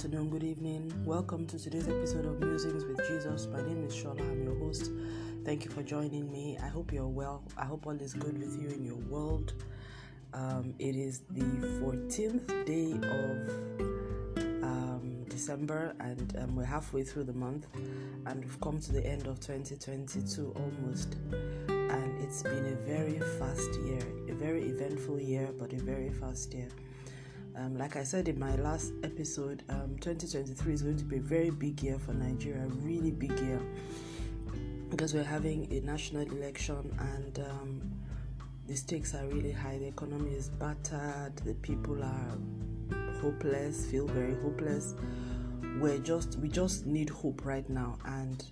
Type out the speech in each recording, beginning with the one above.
afternoon, good evening. Welcome to today's episode of Musings with Jesus. My name is Shola. I'm your host. Thank you for joining me. I hope you're well. I hope all is good with you in your world. Um, it is the 14th day of um, December, and um, we're halfway through the month, and we've come to the end of 2022 almost. And it's been a very fast year, a very eventful year, but a very fast year. Um, like I said in my last episode, um, 2023 is going to be a very big year for Nigeria, really big year, because we're having a national election and um, the stakes are really high. The economy is battered, the people are hopeless, feel very hopeless. We're just we just need hope right now, and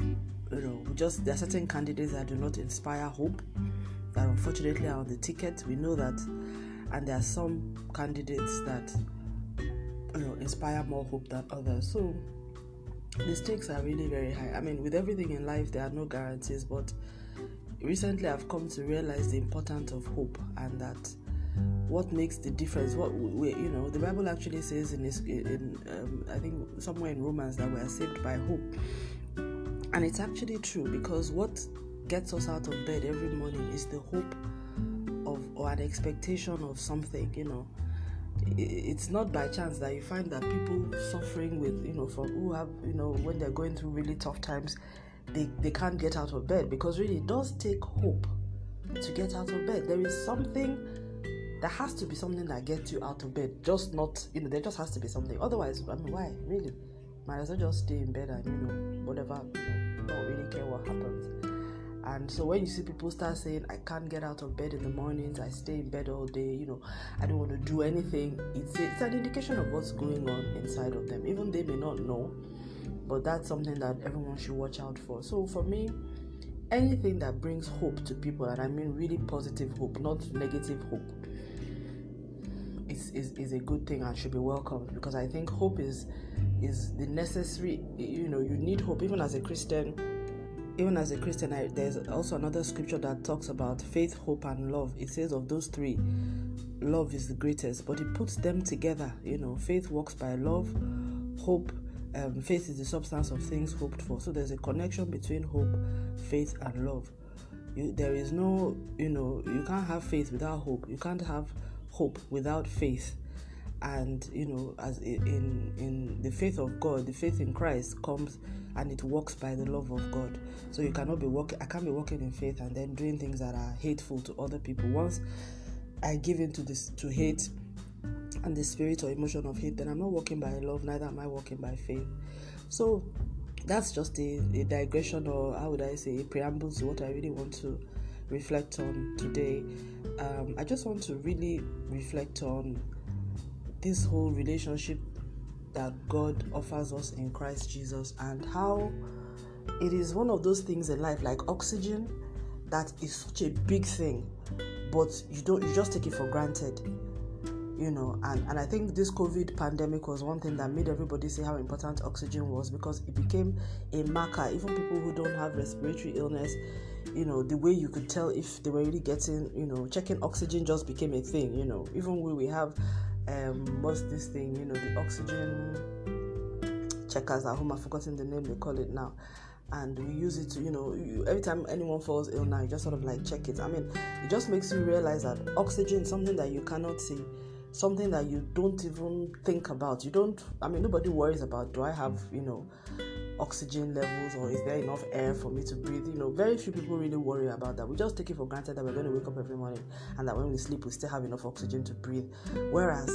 you know, we just there are certain candidates that do not inspire hope that unfortunately are on the ticket. We know that and there are some candidates that you know inspire more hope than others. So the stakes are really very high. I mean with everything in life there are no guarantees but recently i've come to realize the importance of hope and that what makes the difference. What we, you know the bible actually says in, this, in um, i think somewhere in romans that we are saved by hope. And it's actually true because what gets us out of bed every morning is the hope an expectation of something, you know. It's not by chance that you find that people suffering with, you know, from who have, you know, when they're going through really tough times, they, they can't get out of bed because really it does take hope to get out of bed. There is something there has to be something that gets you out of bed. Just not, you know, there just has to be something. Otherwise, I mean, why? Really? Might as well just stay in bed and, you know, whatever, you know, don't really care what happens. And so when you see people start saying, I can't get out of bed in the mornings, I stay in bed all day, you know, I don't want to do anything, it's, it's an indication of what's going on inside of them. Even they may not know, but that's something that everyone should watch out for. So for me, anything that brings hope to people, and I mean really positive hope, not negative hope, is, is, is a good thing and should be welcomed because I think hope is is the necessary you know you need hope even as a Christian even as a Christian, I, there's also another scripture that talks about faith, hope, and love. It says of those three, love is the greatest, but it puts them together. You know, faith works by love, hope. Um, faith is the substance of things hoped for. So there's a connection between hope, faith, and love. You, there is no, you know, you can't have faith without hope. You can't have hope without faith and you know as in in the faith of god the faith in christ comes and it works by the love of god. So you cannot be working i can't be working in faith and then doing things that are hateful to other people. Once i give into this to hate and the spirit or emotion of hate then i'm not working by love neither am i working by faith. So that's just a, a digression or how would i say a preamble to what i really want to reflect on today. Um, i just want to really reflect on this whole relationship that God offers us in Christ Jesus and how it is one of those things in life like oxygen that is such a big thing but you don't you just take it for granted you know? And, and i think this covid pandemic was one thing that made everybody say how important oxygen was because it became a marker. Even people who don't have respiratory illness you know the way you could tell if they were really getting you know checking oxygen just became a thing you know? Even when we have um what's this thing you know the oxygen checkers at home i've forgotten the name they call it now. And we use it to you know you, every time anyone falls ill now you just sort of like check it. I mean it just makes you realize that oxygen is something that you cannot see something that you don't even think about. You don't i mean nobody worries about do i have you know oxygen levels or is there enough air for me to breathe? You know, very few people really worry about that. We just take it for granted that we're going to wake up every morning and that when we sleep, we still have enough oxygen to breathe. Whereas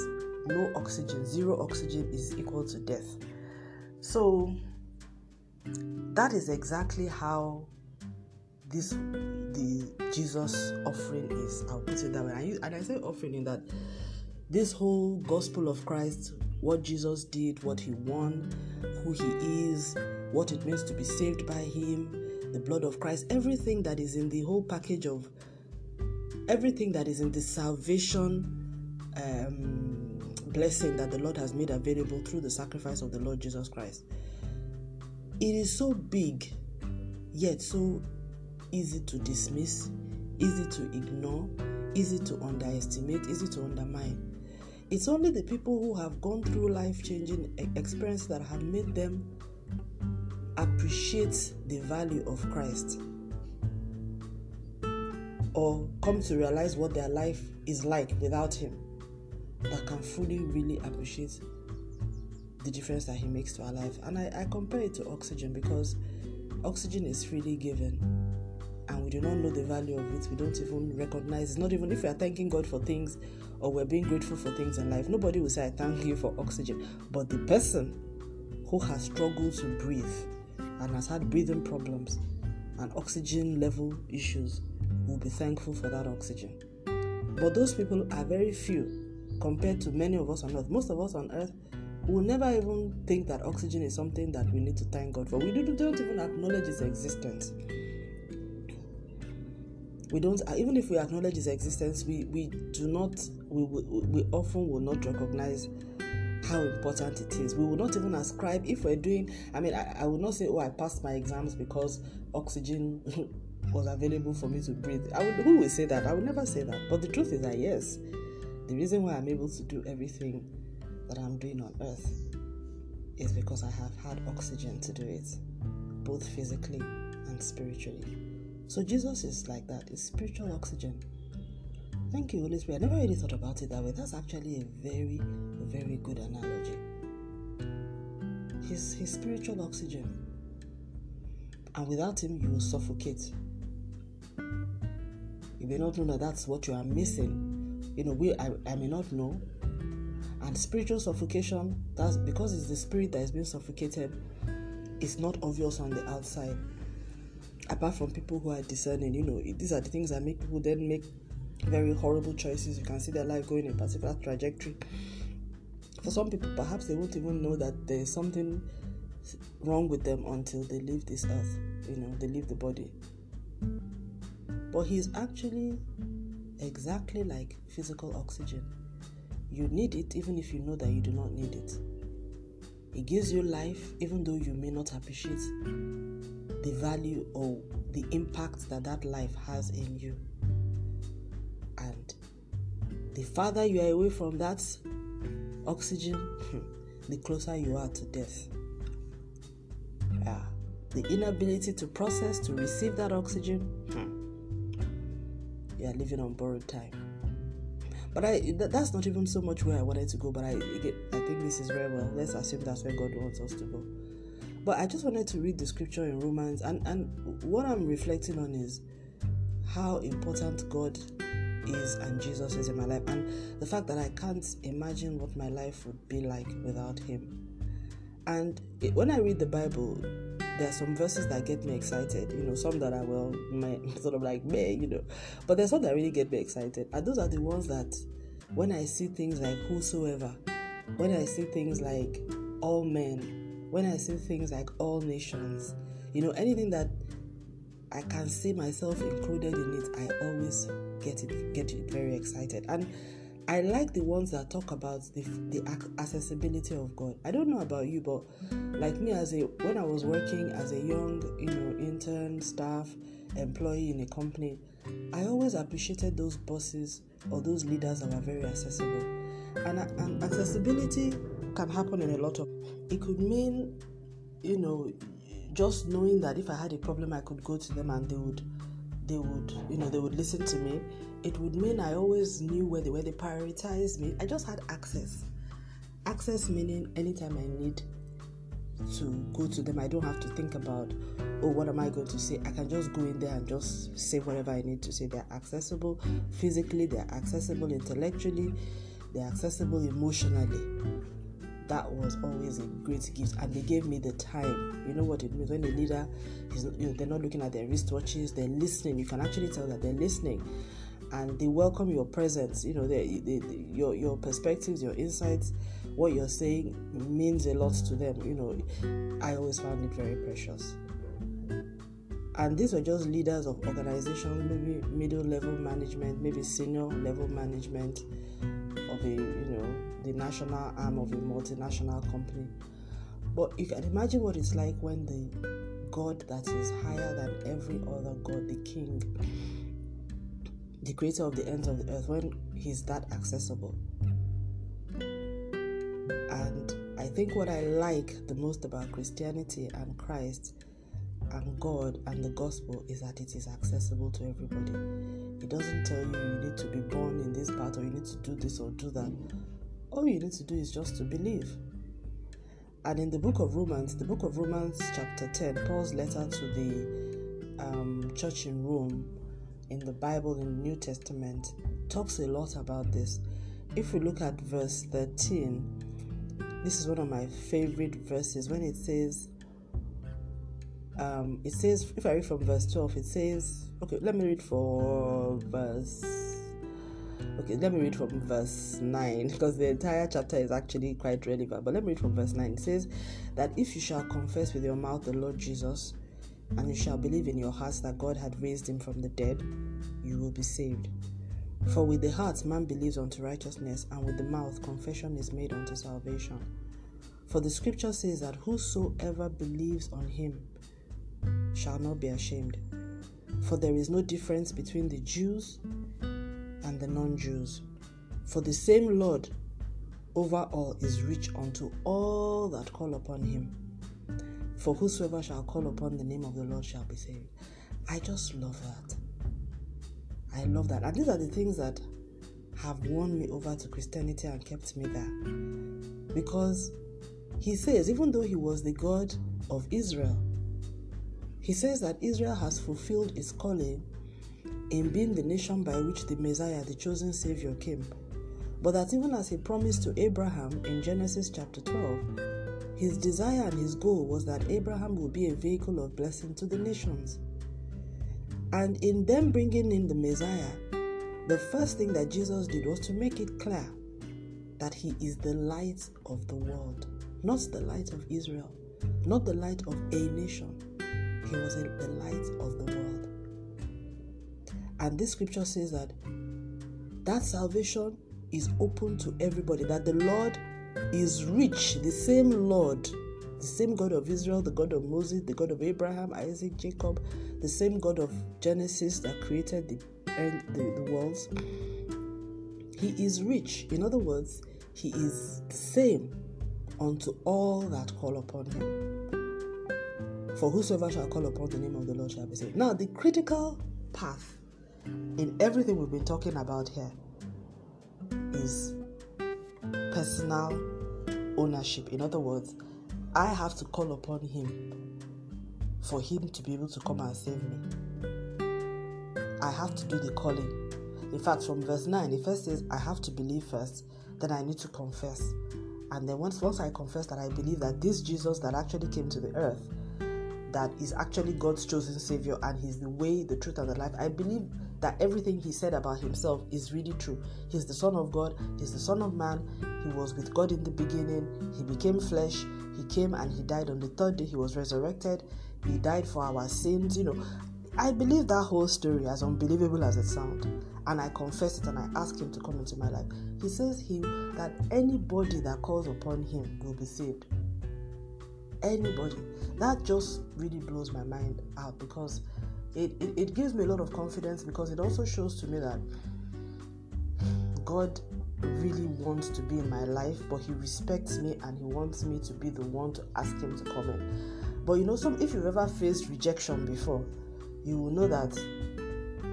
no oxygen, zero oxygen is equal to death. So that is exactly how this the Jesus offering is. I'll put it that way. And I, say offering in that this whole gospel of Christ what Jesus did, what he won, who he is, what it means to be saved by him, the blood of Christ, everything that is in the whole package of everything that is in the salvation um, blessing that the Lord has made available through the sacrifice of the Lord Jesus Christ. It is so big, yet so easy to dismiss, easy to ignore, easy to underestimate, easy to undermine it's only the people who have gone through life changing experience that have made them appreciate the value of Christ or come to realize what their life is like without Him that can fully really appreciate the difference that He makes to our life. And I, I compare it to oxygen because oxygen is freely given and we do not know the value of it. We don't even recognize it's not even if we are thanking God for things or we're being grateful for things in life. Nobody will say, I thank you for oxygen. But the person who has struggled to breathe and has had breathing problems and oxygen level issues will be thankful for that oxygen. But those people are very few compared to many of us on earth. Most of us on earth will never even think that oxygen is something that we need to thank God for. We don't even acknowledge its existence. We don't, uh, even if we acknowledge its existence, we, we do not, we, we, we often will not recognize how important it is. We will not even ascribe, if we're doing, I mean, I, I will not say, oh, I passed my exams because oxygen was available for me to breathe. I would, who will say that? I would never say that. But the truth is that yes, the reason why I'm able to do everything that I'm doing on earth is because I have had oxygen to do it, both physically and spiritually. So Jesus is like that, it's spiritual oxygen. Thank you, Holy Spirit. I never really thought about it that way. That's actually a very, very good analogy. He's, he's spiritual oxygen. And without him, you will suffocate. You may not know that that's what you are missing. You know, we I, I may not know. And spiritual suffocation, that's because it's the spirit that is being suffocated, it's not obvious on the outside. Apart from people who are discerning, you know, these are the things that make people then make very horrible choices. You can see their life going in a particular trajectory. For some people, perhaps they won't even know that there is something wrong with them until they leave this earth. You know, they leave the body. But he's actually exactly like physical oxygen. You need it even if you know that you do not need it. It gives you life even though you may not appreciate the value or the impact that that life has in you. And the farther you are away from that oxygen, the closer you are to death. Yeah. The inability to process, to receive that oxygen, hmm you are living on borrowed time. But I that's not even so much where I wanted to go, but I I think this is very well. Let's assume that's where God wants us to go. But I just wanted to read the scripture in Romans and, and what I'm reflecting on is how important God is and Jesus is in my life and the fact that I can't imagine what my life would be like without him. And it, when I read the Bible, there are some verses that get me excited, you know, some that I will my sort of like me, you know, but there's some that really get me excited, and those are the ones that when I see things like whosoever, when I see things like all men, when I see things like all nations, you know, anything that I can see myself included in it, I always get it get it very excited and I like the ones that talk about the, the accessibility of God. I don't know about you, but like me, as a when I was working as a young, you know, intern, staff, employee in a company, I always appreciated those bosses or those leaders that were very accessible. And, and accessibility can happen in a lot of. It could mean, you know, just knowing that if I had a problem, I could go to them and they would they would you know they would listen to me. It would mean i always knew where they were. They prioritized me. I just had access. Access meaning anytime i need to go to them i don't have to think about oh what am i going to say? I can just go in there and just say whatever i need to say. They're accessible physically they're accessible intellectually they're accessible emotionally that was always a great gift. And they gave me the time. You know what it means when a leader is you know they're not looking at their wristwatches they're listening. You can actually tell that they're listening. And they welcome your presence. You know they, they, they, your your perspectives your insights what you're saying means a lot to them. You know i always found it very precious. And these were just leaders of organizations maybe middle level management maybe senior level management of a you know the national arm of a multinational company. But you can imagine what it's like when the God that is higher than every other God, the King, the creator of the ends of the earth, when he's that accessible. And I think what I like the most about Christianity and Christ and God and the gospel is that it is accessible to everybody. It doesn't tell you you need to be born in this part or you need to do this or do that. All you need to do is just to believe. And in the book of Romans, the book of Romans, chapter 10, Paul's letter to the um, church in Rome in the Bible in the New Testament talks a lot about this. If we look at verse 13, this is one of my favorite verses when it says, um, it says, if I read from verse 12, it says, okay, let me read for verse, okay, let me read from verse 9 because the entire chapter is actually quite relevant. But let me read from verse 9. It says that if you shall confess with your mouth the Lord Jesus and you shall believe in your hearts that God had raised him from the dead, you will be saved. For with the heart man believes unto righteousness, and with the mouth confession is made unto salvation. For the scripture says that whosoever believes on him shall not be ashamed. For there is no difference between the Jews and the non Jews. For the same Lord over all is rich unto all that call upon him. For whosoever shall call upon the name of the Lord shall be saved. I just love that. I love that. And these are the things that have won me over to Christianity and kept me there. Because he says, even though he was the God of Israel, he says that Israel has fulfilled its calling in being the nation by which the Messiah, the chosen Savior, came. But that even as he promised to Abraham in Genesis chapter 12, his desire and his goal was that Abraham would be a vehicle of blessing to the nations. And in them bringing in the Messiah, the first thing that Jesus did was to make it clear that he is the light of the world, not the light of Israel, not the light of a nation. He was the light of the world. And this scripture says that that salvation is open to everybody, that the Lord is rich, the same Lord the same God of Israel, the God of Moses, the God of Abraham, Isaac, Jacob, the same God of Genesis that created the, the, the worlds. He is rich. In other words, he is the same unto all that call upon him. For whosoever shall call upon the name of the Lord shall be saved. Now, the critical path in everything we've been talking about here is personal ownership. In other words, I have to call upon Him for Him to be able to come and save me. I have to do the calling. In fact, from verse 9, it first says, I have to believe first, then I need to confess. And then once, once I confess that I believe that this Jesus that actually came to the earth, that is actually God's chosen Savior and He's the way, the truth, and the life, I believe that everything He said about Himself is really true. He's the Son of God, He's the Son of Man, He was with God in the beginning, He became flesh, he came and he died on the third day. He was resurrected. He died for our sins. You know, I believe that whole story, as unbelievable as it sounds, and I confess it and I ask him to come into my life. He says he that anybody that calls upon him will be saved. Anybody. That just really blows my mind out because it, it, it gives me a lot of confidence because it also shows to me that God really wants to be in my life, but he respects me and he wants me to be the one to ask him to come in. But you know, some if you've ever faced rejection before, you will know that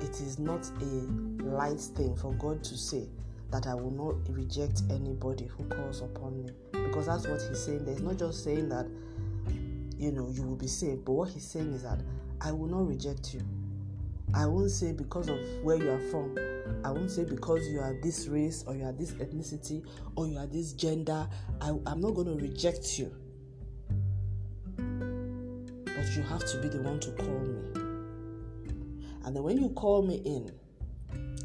it is not a light thing for God to say that I will not reject anybody who calls upon me. Because that's what he's saying. There's not just saying that you know you will be saved, but what he's saying is that I will not reject you. I won't say because of where you are from. I won't say because you are this race or you are this ethnicity or you are this gender. I, I'm not going to reject you. But you have to be the one to call me. And then when you call me in,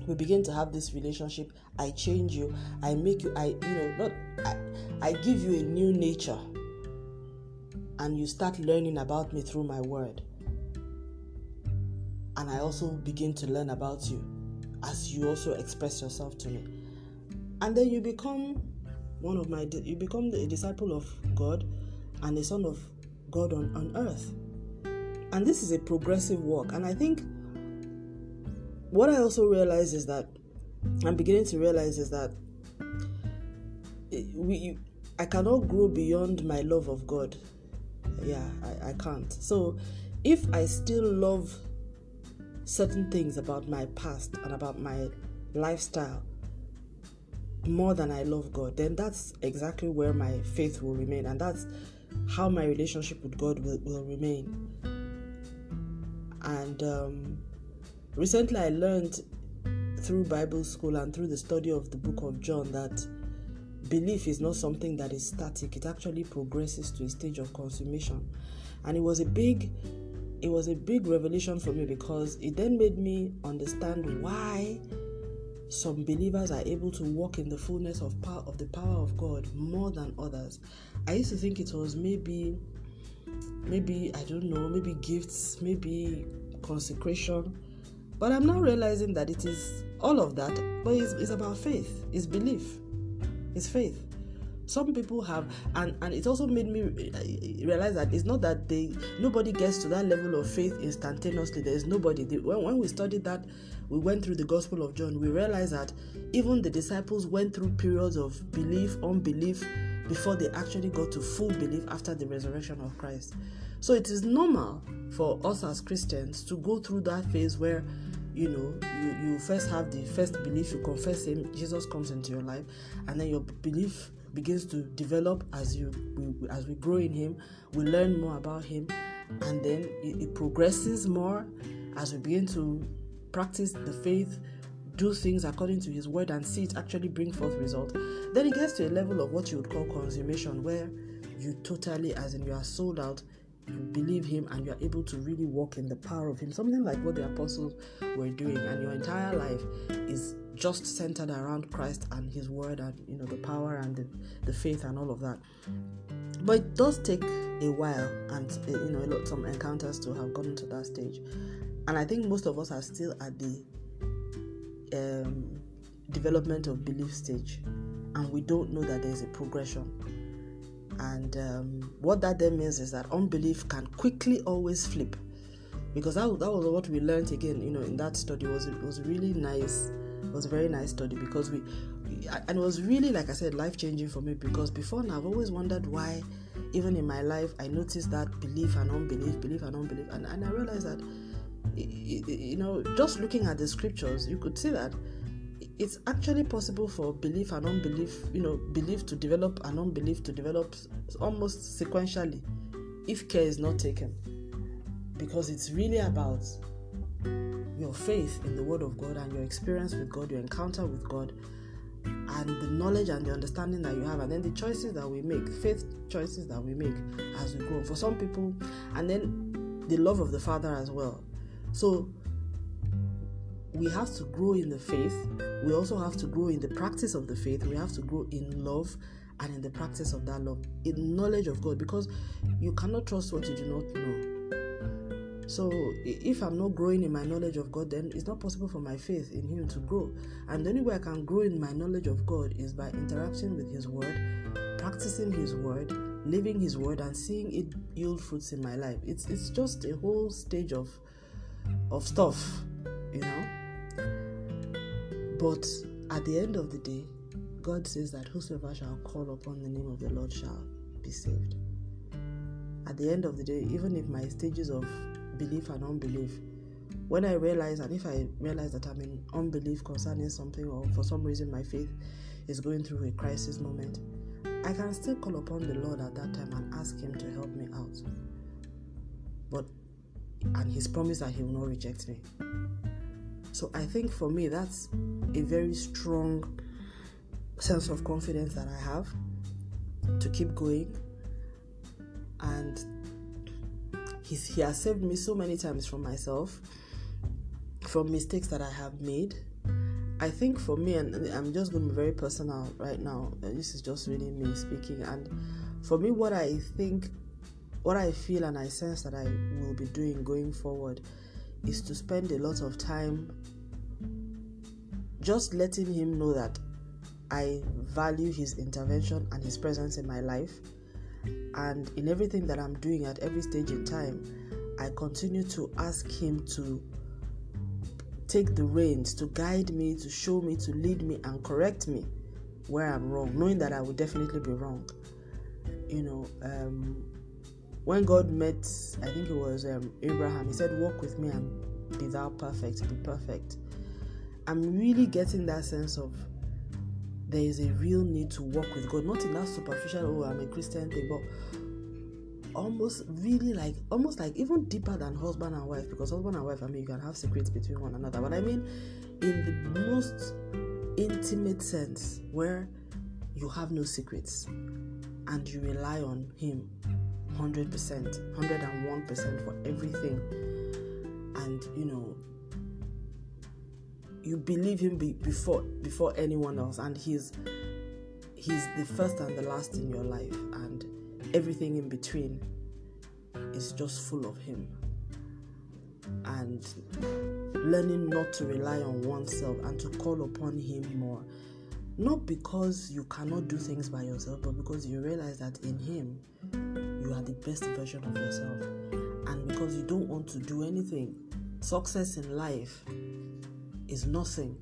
we begin to have this relationship. I change you. I make you. I you know not. I, I give you a new nature. And you start learning about me through my word and I also begin to learn about you as you also express yourself to me. And then you become one of my you become a disciple of God and a son of God on, on earth. And this is a progressive walk. And I think what I also realize is that I'm beginning to realize is that eh, we I cannot grow beyond my love of God. Yeah, I, I can't. So if I still love certain things about my past and about my lifestyle more than I love God, then that's exactly where my faith will remain. And that's how my relationship with God will, will remain. And um, recently I learned through Bible school and through the study of the book of John that belief is not something that is static, it actually progresses to a stage of consummation. And it was a big it was a big revelation for me because it then made me understand why some believers are able to walk in the fullness of power of the power of God more than others. I used to think it was maybe maybe I don't know, maybe gifts, maybe consecration. But I'm now realizing that it is all of that, but it's, it's about faith, it's belief, it's faith. Some people have, and and it also made me uh, realize that it's not that they nobody gets to that level of faith instantaneously. There is nobody. when when we studied that, we went through the Gospel of John. We realized that even the disciples went through periods of belief, unbelief, before they actually got to full belief after the resurrection of Christ. So it is normal for us as Christians to go through that phase where you know you, you first have the first belief you confess him jesus comes into your life and then your belief begins to develop as you we, as we grow in him we learn more about him and then it, it progresses more as we begin to practice the faith do things according to his word and see it actually bring forth result. Then it gets to a level of what you would call consummation where you totally as in you are sold out you believe him and you are able to really walk in the power of him something like what the apostles were doing and your entire life is just centered around Christ and His Word and you know the power and the, the faith and all of that. But it does take a while and eh, you know a lot some encounters to have gotten to that stage, and I think most of us are still at the um, development of belief stage, and we don't know that there's a progression. And um, what that then means is that unbelief can quickly always flip, because that, that was what we learned again. You know, in that study. Was it was really nice. It was a very nice study because we, and it was really, like I said, life changing for me because before now I've always wondered why, even in my life, I noticed that belief and unbelief, belief and unbelief, and, and I realized that, you know, just looking at the scriptures, you could see that it's actually possible for belief and unbelief, you know, belief to develop and unbelief to develop almost sequentially if care is not taken. Because it's really about your faith in the Word of God and your experience with God, your encounter with God, and the knowledge and the understanding that you have, and then the choices that we make, faith choices that we make as we grow. For some people, and then the love of the Father as well. So we have to grow in the faith. We also have to grow in the practice of the faith. We have to grow in love and in the practice of that love, in knowledge of God, because you cannot trust what you do not know. So if I'm not growing in my knowledge of God, then it's not possible for my faith in Him to grow. And the only way I can grow in my knowledge of God is by interacting with His Word, practicing His Word, living His Word, and seeing it yield fruits in my life. It's it's just a whole stage of of stuff, you know. But at the end of the day, God says that whosoever shall call upon the name of the Lord shall be saved. At the end of the day, even if my stages of belief and unbelief. When I realize, and if I realize that I'm in unbelief concerning something, or for some reason my faith is going through a crisis moment, I can still call upon the Lord at that time and ask Him to help me out. But, and His promise that He will not reject me. So I think for me, that's a very strong sense of confidence that I have to keep going and He's, he has saved me so many times from myself, from mistakes that I have made. I think for me, and I'm just going to be very personal right now, this is just really me speaking. And for me, what I think, what I feel, and I sense that I will be doing going forward is to spend a lot of time just letting him know that I value his intervention and his presence in my life and in everything that I'm doing at every stage in time, I continue to ask Him to take the reins, to guide me, to show me, to lead me, and correct me where I'm wrong, knowing that I will definitely be wrong. you know, um, when God met, I think it was um, Abraham, he said, Walk with me and be thou perfect, be perfect. I'm really getting that sense of there is a real need to walk with God, not in that superficial, oh, I'm a Christian thing, but almost really like, almost like even deeper than husband and wife, because husband and wife, I mean, you can have secrets between one another, but I mean, in the most intimate sense, where you have no secrets and you rely on Him 100%, 101% for everything. And you know, you believe him be, before before anyone else. And he's he's the first and the last in your life. And everything in between is just full of him. And learning not to rely on oneself and to call upon him more. Not because you cannot do things by yourself but because you realize that in him you are the best version of yourself. And because you don't want to do anything success in life is nothing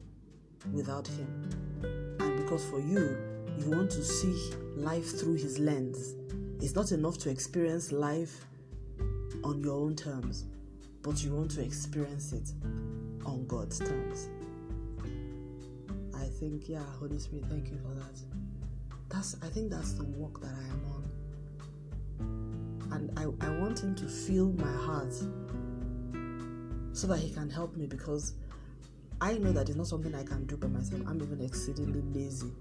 without him. And because for you you want to see life through his lens it's not enough to experience life on your own terms but you want to experience it on god's terms. I think yeah holy spirit thank you for that. That's i think that's the work that i am on and I, I want him to feel my heart so that he can help me because I know that it's not something I can do by myself. I'm even exceedingly lazy.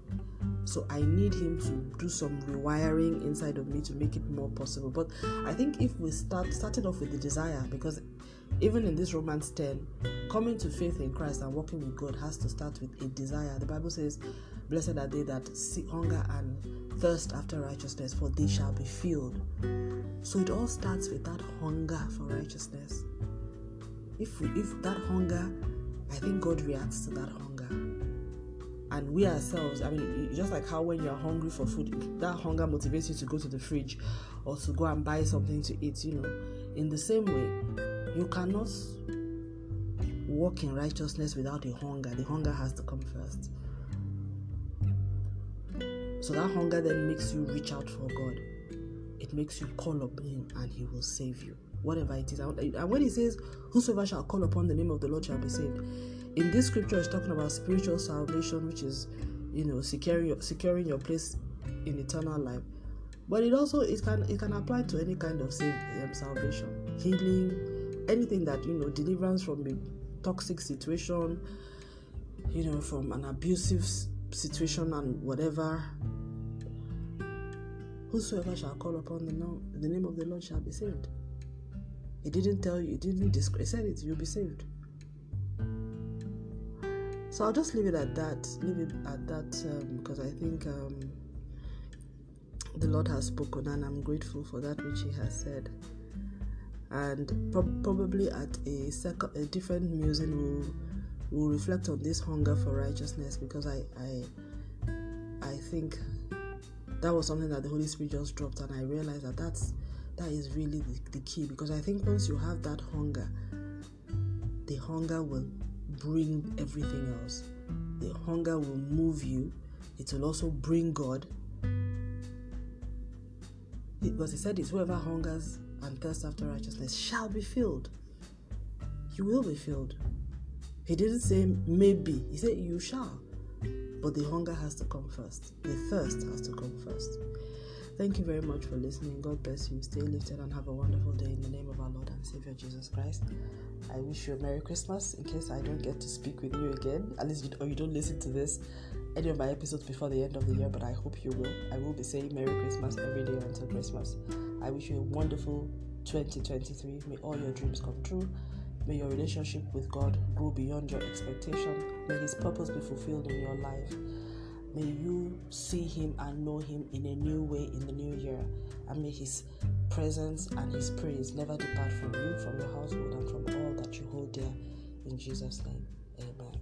So I need him to do some rewiring inside of me to make it more possible. But I think if we start started off with the desire, because even in this Romans 10, coming to faith in Christ and walking with God has to start with a desire. The Bible says, Blessed are they that see hunger and thirst after righteousness, for they shall be filled. So it all starts with that hunger for righteousness. If we, if that hunger, I think God reacts to that hunger. And we ourselves, I mean, just like how when you're hungry for food, that hunger motivates you to go to the fridge or to go and buy something to eat, you know. In the same way, you cannot walk in righteousness without a hunger. The hunger has to come first. So that hunger then makes you reach out for God. It makes you call upon Him and He will save you. Whatever it is. And when He says, Whosoever shall call upon the name of the Lord shall be saved. In this scripture, it's talking about spiritual salvation, which is, you know, securing your, securing your place in eternal life. But it also it can it can apply to any kind of save, um, salvation, healing, anything that you know, deliverance from a toxic situation, you know, from an abusive situation and whatever. Whosoever shall call upon the, name, the name of the Lord shall be saved. He didn't tell you, he didn't he said it, you'll be saved. So I'll just leave it at that, leave it at that um, because I think um, the Lord has spoken and I'm grateful for that which He has said. And pro- probably at a second, a different musing, we'll, we'll reflect on this hunger for righteousness because I, I, I think that was something that the Holy Spirit just dropped, and I realized that that's that is really the, the key because I think once you have that hunger, the hunger will bring everything else. The hunger will move you. It will also bring God. Because he said it's whoever hungers and thirsts after righteousness shall be filled. You will be filled. He didn't say maybe, he said you shall. But the hunger has to come first. The thirst has to come first. Thank you very much for listening. God bless you. Stay lifted and have a wonderful day in the name of our Lord and Savior Jesus Christ. I wish you a Merry Christmas in case I don't get to speak with you again, at least you, or you don't listen to this any of my episodes before the end of the year, but I hope you will. I will be saying Merry Christmas every day until Christmas. I wish you a wonderful 2023. May all your dreams come true. May your relationship with God grow beyond your expectation. May His purpose be fulfilled in your life. May you see Him and know Him in a new way in the new year. And may His presence and His praise never depart from you, from your household, and from all that you hold dear. In Jesus' name, amen.